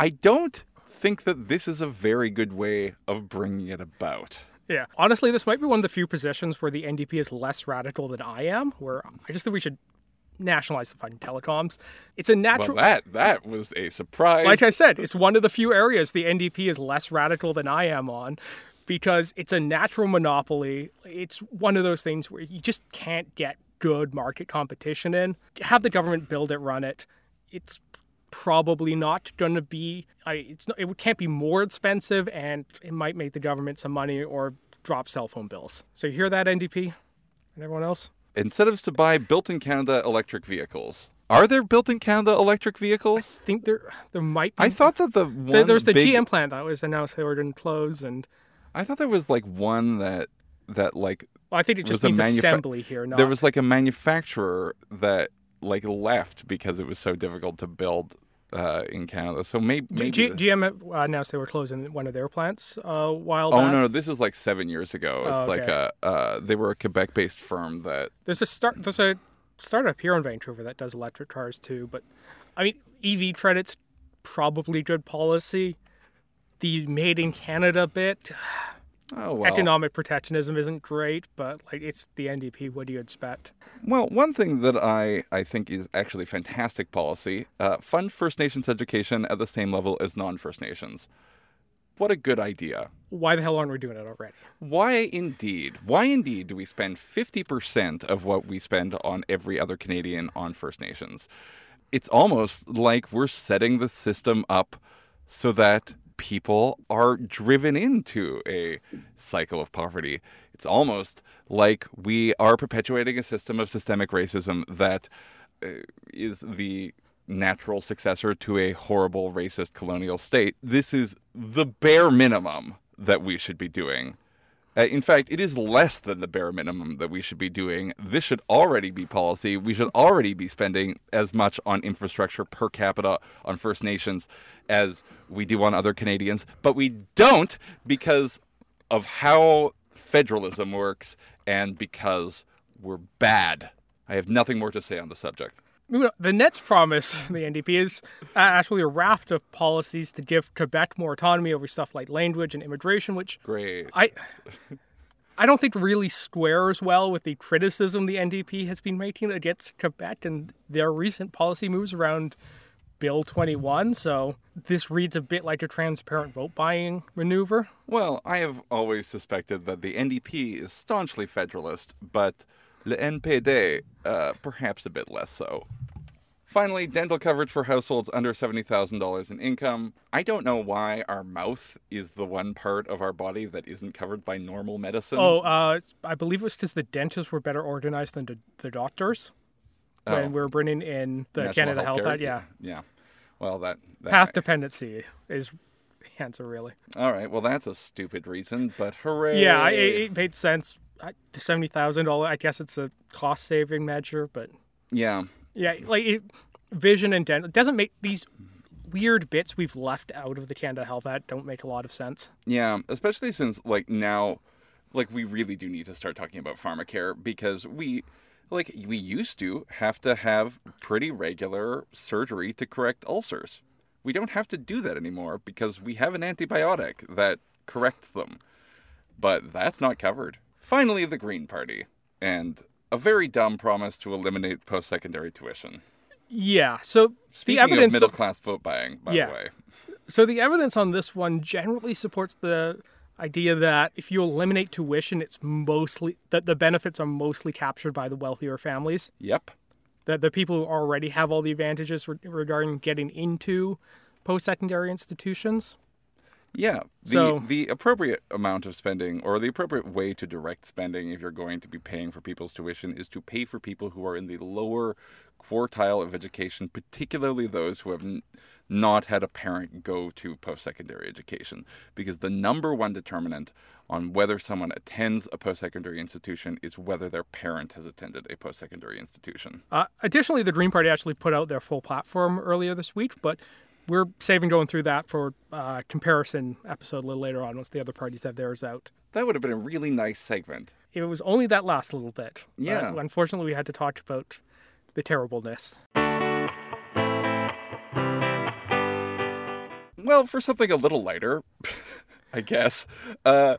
Speaker 4: I don't think that this is a very good way of bringing it about.
Speaker 3: Yeah, honestly, this might be one of the few positions where the NDP is less radical than I am. Where I just think we should nationalize the fucking telecoms. It's a natural.
Speaker 4: Well, that that was a surprise.
Speaker 3: like I said, it's one of the few areas the NDP is less radical than I am on because it's a natural monopoly. It's one of those things where you just can't get good market competition in. Have the government build it, run it. It's probably not going to be. I, it's not, it can't be more expensive, and it might make the government some money or drop cell phone bills. So you hear that, NDP, and everyone else.
Speaker 4: Incentives to buy built in Canada electric vehicles. Are there built in Canada electric vehicles?
Speaker 3: I think there there might be.
Speaker 4: I thought that the one
Speaker 3: there, there's the
Speaker 4: big,
Speaker 3: GM plant that was announced they were going to close, and
Speaker 4: I thought there was like one that that like
Speaker 3: well, I think it just means
Speaker 4: manufa-
Speaker 3: assembly here. Not,
Speaker 4: there was like a manufacturer that like left because it was so difficult to build uh, in Canada. So may- maybe.
Speaker 3: G-
Speaker 4: the-
Speaker 3: GM announced they were closing one of their plants uh, a while
Speaker 4: Oh
Speaker 3: back.
Speaker 4: no! This is like seven years ago. It's
Speaker 3: Oh,
Speaker 4: like a uh, they were a Quebec-based firm that
Speaker 3: There's a start. There's a startup here in Vancouver that does electric cars too. But I mean, EV credits probably good policy. The made in Canada bit,
Speaker 4: oh well.
Speaker 3: economic protectionism isn't great, but like it's the NDP. What do you expect?
Speaker 4: Well, one thing that I, I think is actually fantastic policy uh, fund First Nations education at the same level as non First Nations. What a good idea.
Speaker 3: Why the hell aren't we doing it already?
Speaker 4: Why indeed? Why indeed do we spend 50% of what we spend on every other Canadian on First Nations? It's almost like we're setting the system up so that people are driven into a cycle of poverty. It's almost like we are perpetuating a system of systemic racism that uh, is the natural successor to a horrible racist colonial state. This is the bare minimum that we should be doing. Uh, in fact, it is less than the bare minimum that we should be doing. This should already be policy. We should already be spending as much on infrastructure per capita on First Nations as we do on other Canadians, but we don't because of how federalism works and because we're bad. I have nothing more to say on the subject.
Speaker 3: The next promise the NDP is uh, actually a raft of policies to give Quebec more autonomy over stuff like language and immigration, which
Speaker 4: Great.
Speaker 3: I I don't think really squares well with the criticism the NDP has been making against Quebec and their recent policy moves around Bill 21, so this reads a bit like a transparent vote buying maneuver.
Speaker 4: Well, I have always suspected that the NDP is staunchly federalist, but the NPD, uh, perhaps a bit less so. Finally, dental coverage for households under $70,000 in income. I don't know why our mouth is the one part of our body that isn't covered by normal medicine.
Speaker 3: Oh, uh, I believe it was because the dentists were better organized than the, the doctors when
Speaker 4: Oh.
Speaker 3: we were bringing in the
Speaker 4: National
Speaker 3: Canada Health? Act. Yeah.
Speaker 4: Yeah. Well, that. that
Speaker 3: Path dependency is the answer, really.
Speaker 4: All right. Well, that's a stupid reason, but hooray.
Speaker 3: Yeah, it, it made sense. The $70,000, I guess it's a cost saving measure, but
Speaker 4: Yeah.
Speaker 3: Yeah, like it, vision and dental doesn't make these weird bits we've left out of the Canada Health Act don't make a lot of sense.
Speaker 4: Yeah, especially since like now, like we really do need to start talking about pharmacare because we, like we used to have to have pretty regular surgery to correct ulcers. We don't have to do that anymore because we have an antibiotic that corrects them. But that's not covered. Finally, the Green Party and a very dumb promise to eliminate post-secondary tuition.
Speaker 3: Yeah, so
Speaker 4: Speaking
Speaker 3: the evidence
Speaker 4: of middle class vote buying, by
Speaker 3: Yeah.
Speaker 4: the way.
Speaker 3: So the evidence on this one generally supports the idea that if you eliminate tuition, it's mostly that the benefits are mostly captured by the wealthier families.
Speaker 4: Yep.
Speaker 3: That the people who already have all the advantages re- regarding getting into post-secondary institutions.
Speaker 4: Yeah, the
Speaker 3: So-
Speaker 4: the appropriate amount of spending or the appropriate way to direct spending if you're going to be paying for people's tuition is to pay for people who are in the lower quartile of education, particularly those who have n- not had a parent go to post-secondary education because the number one determinant on whether someone attends a post-secondary institution is whether their parent has attended a post-secondary institution.
Speaker 3: Uh, additionally, the Green Party actually put out their full platform earlier this week, but we're saving going through that for uh, comparison episode a little later on once the other parties have theirs out.
Speaker 4: That would have been a really nice segment.
Speaker 3: It was only that last little bit.
Speaker 4: Yeah.
Speaker 3: unfortunately, we had to talk about the terribleness.
Speaker 4: Well, for something a little lighter, I guess, uh,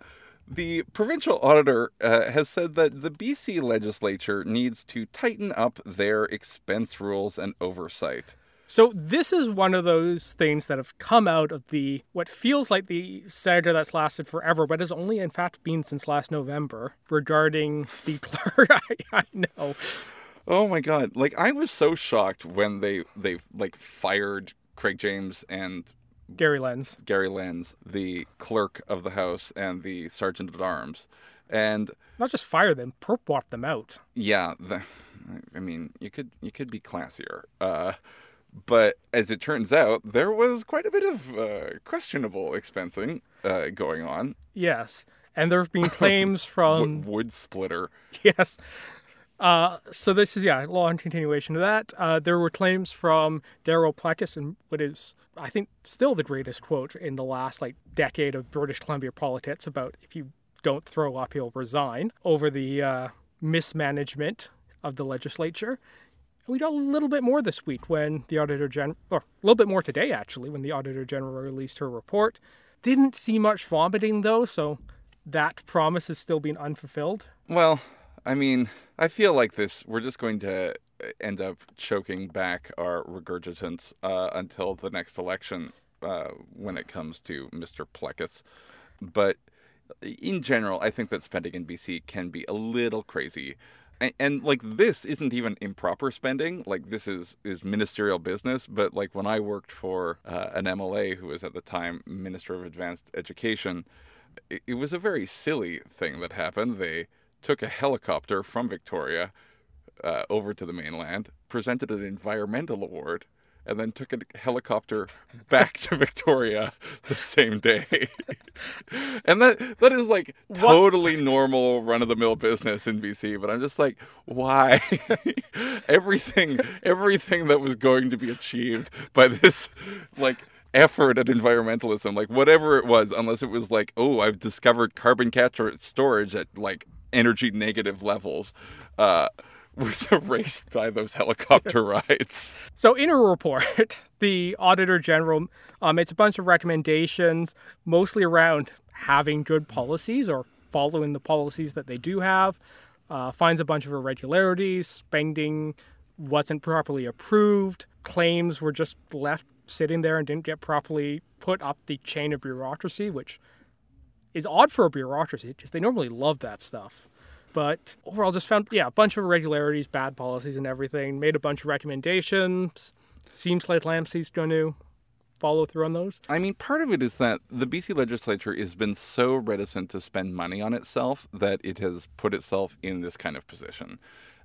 Speaker 4: the provincial auditor uh, has said that the BC legislature needs to tighten up their expense rules and oversight.
Speaker 3: So this is one of those things that have come out of the what feels like the saga that's lasted forever, but has only in fact been since last November regarding the clerk. I, I know.
Speaker 4: Oh my god! Like I was so shocked when they they like fired Craig James and
Speaker 3: Gary Lenz.
Speaker 4: Gary Lenz, the clerk of the house and the sergeant at arms, and
Speaker 3: Not just fire them, perp walk them out.
Speaker 4: yeah, the, I mean, you could you could be classier. Uh, but as it turns out, there was quite a bit of uh, questionable expensing uh, going on.
Speaker 3: Yes. And there have been claims from
Speaker 4: wood splitter.
Speaker 3: yes. Uh, so this is yeah, long continuation of that. Uh, there were claims from Darryl Plecas, and what is I think still the greatest quote in the last like decade of British Columbia politics about if you don't throw up, he'll resign over the uh, mismanagement of the legislature. We got a little bit more this week when the Auditor General, or a little bit more today actually, when the Auditor General released her report. Didn't see much vomiting though, so that promise is still being unfulfilled.
Speaker 4: Well, I mean, I feel like this. We're just going to end up choking back our regurgitants uh, until the next election uh, when it comes to Mr. Plecas. But in general, I think that spending in BC can be a little crazy. And, and like this isn't even improper spending. Like this is is ministerial business. But like when I worked for uh, an MLA who was at the time Minister of Advanced Education, it, it was a very silly thing that happened. They took a helicopter from Victoria uh, over to the mainland, presented an environmental award, and then took a helicopter back to Victoria the same day. and that that is like totally normal run of the mill business in BC, but I'm just like, why? everything everything that was going to be achieved by this like effort at environmentalism, like whatever it was, unless it was like, oh, I've discovered carbon capture storage at like energy negative levels, uh, was erased by those helicopter rides.
Speaker 3: So, in a report, the Auditor General uh, makes a bunch of recommendations, mostly around having good policies or following the policies that they do have. Uh, finds a bunch of irregularities, spending wasn't properly approved, claims were just left sitting there and didn't get properly put up the chain of bureaucracy, which is odd for a bureaucracy because they normally love that stuff. But overall, just found, yeah, a bunch of irregularities, bad policies, and everything. Made a bunch of recommendations. Seems like Lamsey's going to follow through on those.
Speaker 4: I mean, part of it is that the BC legislature has been so reticent to spend money on itself that it has put itself in this kind of position.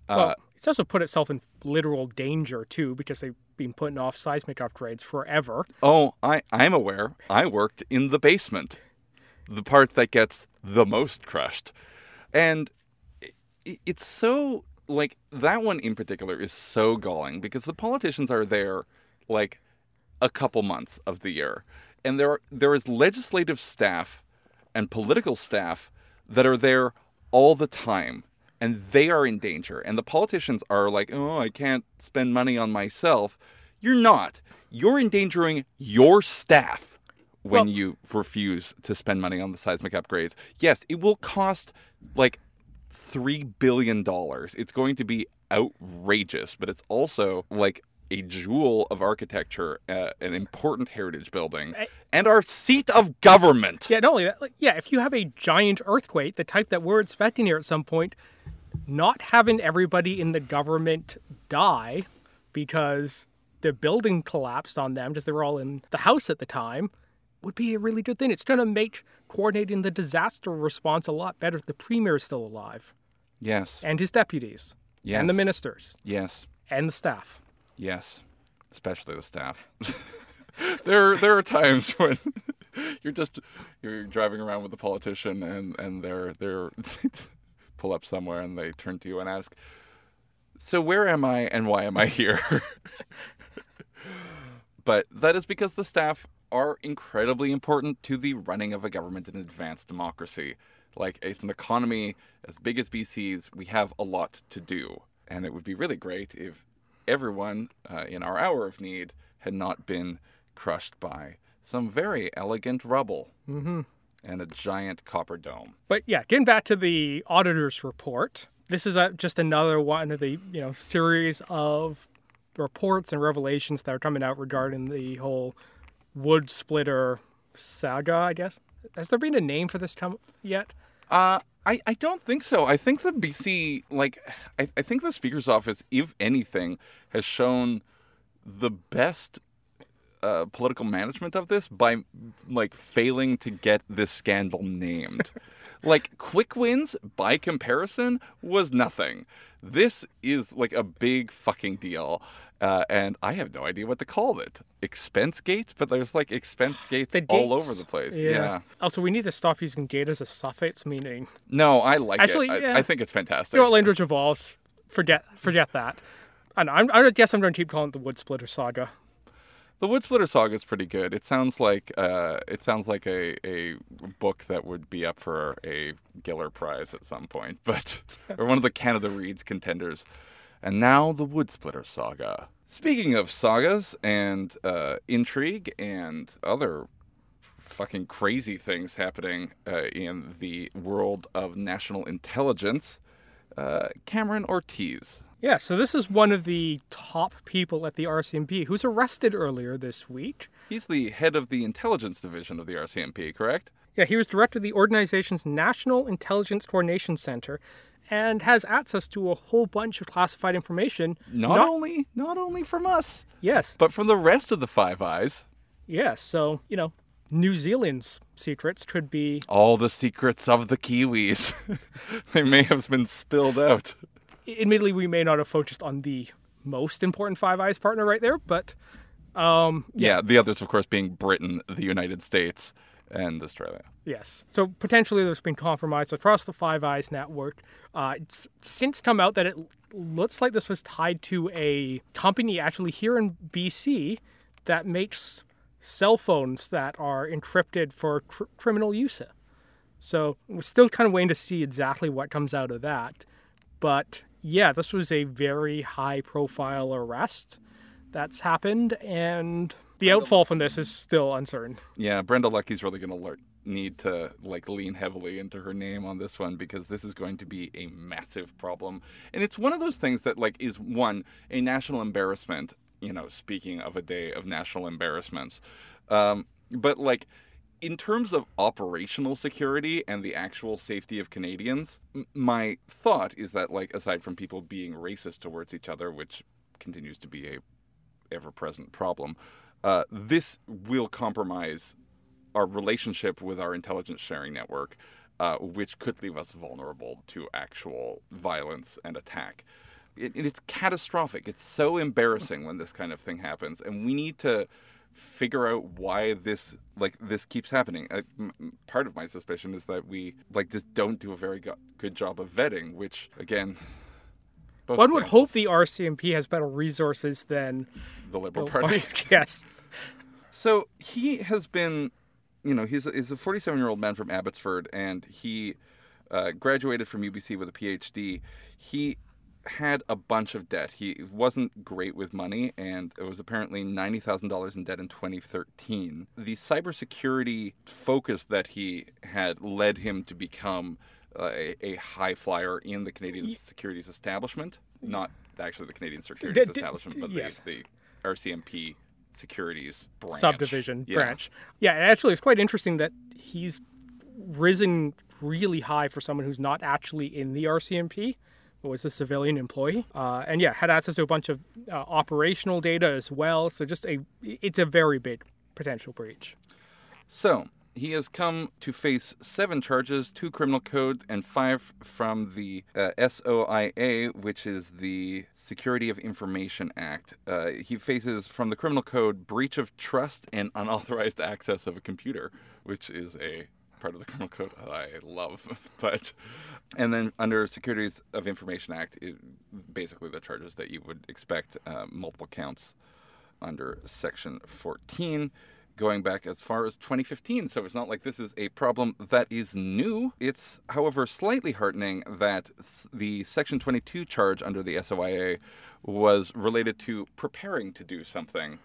Speaker 4: Uh,
Speaker 3: Well, it's also put itself in literal danger too because they've been putting off seismic upgrades forever.
Speaker 4: oh, I, I'm aware. I worked in the basement, the part that gets the most crushed. And it's so, like, that one in particular is so galling because the politicians are there, like, a couple months of the year. And there, are, there is legislative staff and political staff that are there all the time and they are in danger. And the politicians are like oh i can't spend money on myself. You're not. You're endangering your staff when
Speaker 3: Well-
Speaker 4: you refuse to spend money on the seismic upgrades. Yes it will cost like three billion dollars. It's going to be outrageous but it's also like a jewel of architecture uh, an important heritage building and our seat of government.
Speaker 3: Yeah, not only that, like, yeah, if you have a giant earthquake, the type that we're expecting here at some point, not having everybody in the government die because the building collapsed on them because they were all in the house at the time would be a really good thing. It's going to make coordinating the disaster response a lot better if the premier is still alive
Speaker 4: yes
Speaker 3: and his deputies Yes. and the ministers
Speaker 4: yes
Speaker 3: and the staff.
Speaker 4: Yes, especially the staff. there, there are times when you're just you're driving around with a politician and and they're they're pull up somewhere and they turn to you and ask, "So where am I and why am I here?" but that is because the staff are incredibly important to the running of a government in advanced democracy. Like it's an economy as big as BC's, we have a lot to do, and it would be really great if everyone uh, in our hour of need had not been crushed by some very elegant rubble and a giant copper dome.
Speaker 3: But yeah, getting back to the auditor's report, this is a, just another one of the you know series of reports and revelations that are coming out regarding the whole wood splitter saga. I guess has there been a name for this come yet?
Speaker 4: Uh, I, I don't think so. I think the BC, like, I, I think the Speaker's office, if anything, has shown the best uh, political management of this by, like, failing to get this scandal named. like, quick wins, by comparison, was nothing. This is, like, a big fucking deal. Uh, and I have no idea what to call it. Expense gates? But there's, like, expense gates
Speaker 3: The
Speaker 4: all over the place. yeah.
Speaker 3: Also, we need to stop using gate as a suffix meaning.
Speaker 4: No, I like
Speaker 3: Actually,
Speaker 4: it. I,
Speaker 3: yeah.
Speaker 4: I think it's fantastic.
Speaker 3: You know what language evolves? Forget forget that. I know. I'm, I guess I'm going to keep calling it the wood splitter saga.
Speaker 4: The Wood Splitter Saga is pretty good. It sounds like uh, it sounds like a, a book that would be up for a Giller Prize at some point, but or one of the Canada Reads contenders. And now the Wood Splitter Saga. Speaking of sagas and uh, intrigue and other fucking crazy things happening uh, in the world of national intelligence, uh, Cameron Ortis
Speaker 3: Yeah, so this is one of the top people at the RCMP who's arrested earlier this week.
Speaker 4: He's the head of the intelligence division of the RCMP, correct?
Speaker 3: Yeah, he was director of the organization's National Intelligence Coordination Center and has access to a whole bunch of classified information.
Speaker 4: Not, only not only from us,
Speaker 3: Yes,
Speaker 4: but from the rest of the Five Eyes.
Speaker 3: yes. So, you know, New Zealand's secrets could be.
Speaker 4: All the secrets of the Kiwis. they may have been spilled out.
Speaker 3: Admittedly, we may not have focused on the most important Five Eyes partner right there, but um,
Speaker 4: Yeah, the others, of course, being Britain, the United States, and Australia.
Speaker 3: Yes. So potentially there's been compromise across the Five Eyes network. Uh, it's since come out that it looks like this was tied to a company actually here in BC that makes cell phones that are encrypted for cr- criminal use. So we're still kind of waiting to see exactly what comes out of that. But yeah, this was a very high profile arrest that's happened, and the outfall from this is still uncertain.
Speaker 4: Yeah, Brenda Lucki's really going to need to like lean heavily into her name on this one because this is going to be a massive problem. And it's one of those things that like is one a national embarrassment you know, speaking of a day of national embarrassments. Um, but like, in terms of operational security and the actual safety of Canadians, m- my thought is that, like, aside from people being racist towards each other, which continues to be a ever-present problem, uh, this will compromise our relationship with our intelligence sharing network, uh, which could leave us vulnerable to actual violence and attack. It, it's catastrophic. It's so embarrassing when this kind of thing happens, and we need to figure out why this like this keeps happening. Uh, m- part of my suspicion is that we like just don't do a very go- good job of vetting, which again. both
Speaker 3: One would hope the RCMP has better resources than
Speaker 4: the Liberal
Speaker 3: the
Speaker 4: Party.
Speaker 3: yes.
Speaker 4: So he has been, you know, he's a, he's a 47 year old man from Abbotsford, and he uh, graduated from UBC with a PhD. He had a bunch of debt. He wasn't great with money, and it was apparently ninety thousand dollars in debt in 2013. The cybersecurity focus that he had led him to become uh, a, a high flyer in the Canadian securities establishment, not actually the Canadian securities
Speaker 3: d-
Speaker 4: establishment, but
Speaker 3: yes.
Speaker 4: the, the RCMP securities branch.
Speaker 3: subdivision
Speaker 4: Yeah.
Speaker 3: branch. Yeah, actually, it's quite interesting that he's risen really high for someone who's not actually in the RCMP, but was a civilian employee, uh, and yeah, had access to a bunch of uh, operational data as well. So just a, it's a very big potential breach.
Speaker 4: So he has come to face seven charges, two criminal code and five from the uh, SOIA, which is the Security of Information Act. Uh, he faces from the criminal code breach of trust and unauthorized access of a computer, which is a part of the criminal code that I love. but and then under Securities of Information Act, it, basically the charges that you would expect, uh, multiple counts under Section 14, going back as far as 2015. So it's not like this is a problem that is new. It's, however, slightly heartening that the Section 22 charge under the SOIA was related to preparing to do something.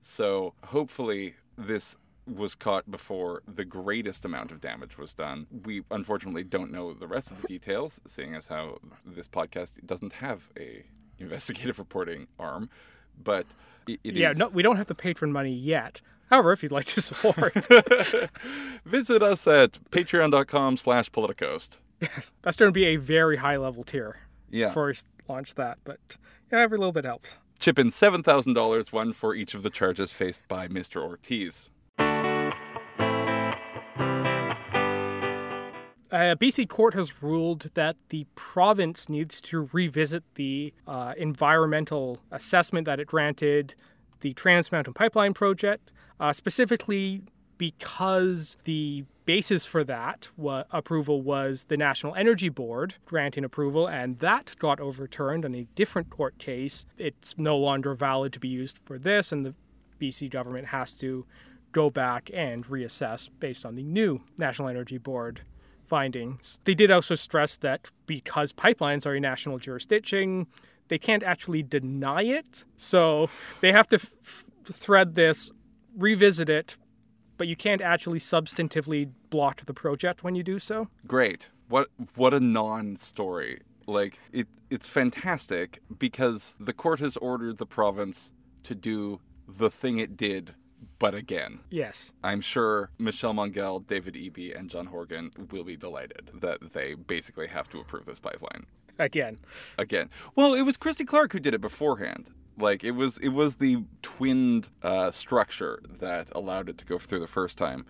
Speaker 4: So hopefully this was caught before the greatest amount of damage was done. We unfortunately don't know the rest of the details, seeing as how this podcast doesn't have a investigative reporting arm, but it, it
Speaker 3: yeah,
Speaker 4: is-
Speaker 3: no, we don't have the patron money yet. However, if you'd like to support,
Speaker 4: Visit us at patreon.com slash politicoast.
Speaker 3: Yes, that's going to be a very high level tier
Speaker 4: Yeah.
Speaker 3: before we launch that. But yeah, every little bit helps.
Speaker 4: Chip in $7,000, one for each of the charges faced by Mr. Ortis.
Speaker 3: A BC court has ruled that the province needs to revisit the uh, environmental assessment that it granted the Trans Mountain Pipeline project, uh, specifically because the basis for that approval was the National Energy Board granting approval, and that got overturned in a different court case. It's no longer valid to be used for this, and the BC government has to go back and reassess based on the new National Energy Board findings. They did also stress that because pipelines are a national jurisdiction, they can't actually deny it. So they have to f- thread this, revisit it, but you can't actually substantively block the project when you do so.
Speaker 4: Great. What what a non-story. Like it it's fantastic because the court has ordered the province to do the thing it did but again.
Speaker 3: Yes.
Speaker 4: I'm sure Michelle Mungall, David Eby, and John Horgan will be delighted that they basically have to approve this pipeline
Speaker 3: Again.
Speaker 4: again. Well, it was Christy Clark who did it beforehand. Like it was, it was the twinned uh, structure that allowed it to go through the first time,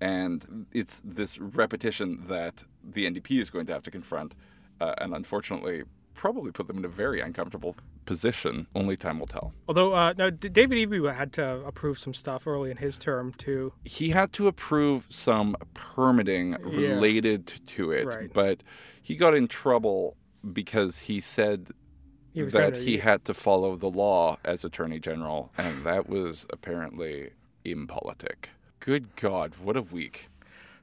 Speaker 4: and it's this repetition that the NDP is going to have to confront, uh, and unfortunately, probably put them in a very uncomfortable position. Only time will tell.
Speaker 3: Although, uh, no, D- David Eby had to approve some stuff early in his term too.
Speaker 4: he had to approve some permitting related to it,
Speaker 3: Right.
Speaker 4: but he got in trouble because he said
Speaker 3: He
Speaker 4: that
Speaker 3: to-
Speaker 4: he had to follow the law as attorney general, and that was apparently impolitic. Good God, what a week!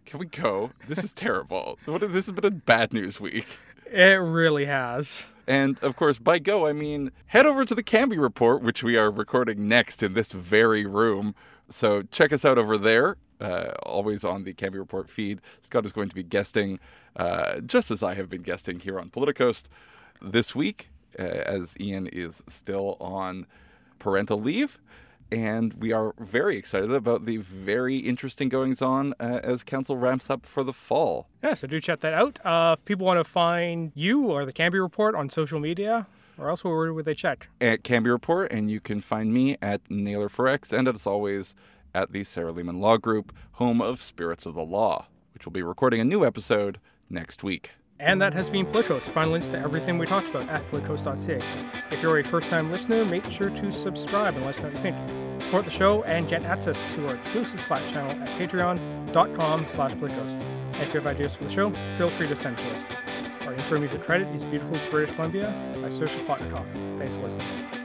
Speaker 4: Can we go? This is terrible. What? This has been a bad news week.
Speaker 3: It really has.
Speaker 4: And of course, by go, I mean head over to the Cambie Report, which we are recording next in this very room. So check us out over there, uh, always on the Cambie Report feed. Scott is going to be guesting, uh, just as I have been guesting here on Politicoast this week, uh, as Ian is still on parental leave. And we are very excited about the very interesting goings on uh, as council ramps up for the fall.
Speaker 3: Yeah, so do check that out. Uh, if people want to find you or the Cambie Report on social media, or else where would they check?
Speaker 4: At Cambie Report, and you can find me at Naylor for X, and as always, at the Sarah Leamon Law Group, home of Spirits of the Law, which will be recording a new episode next week.
Speaker 3: And that has been Politicoast. Find links to everything we talked about at politicoast.ca. If you're a first time listener, make sure to subscribe and let us know what you think. Support the show and get access to our exclusive Slack channel at patreon.com slash. And if you have ideas for the show, feel free to send to us. Our intro music credit is Beautiful British Columbia by Saoirse Plotnikoff. Thanks for listening.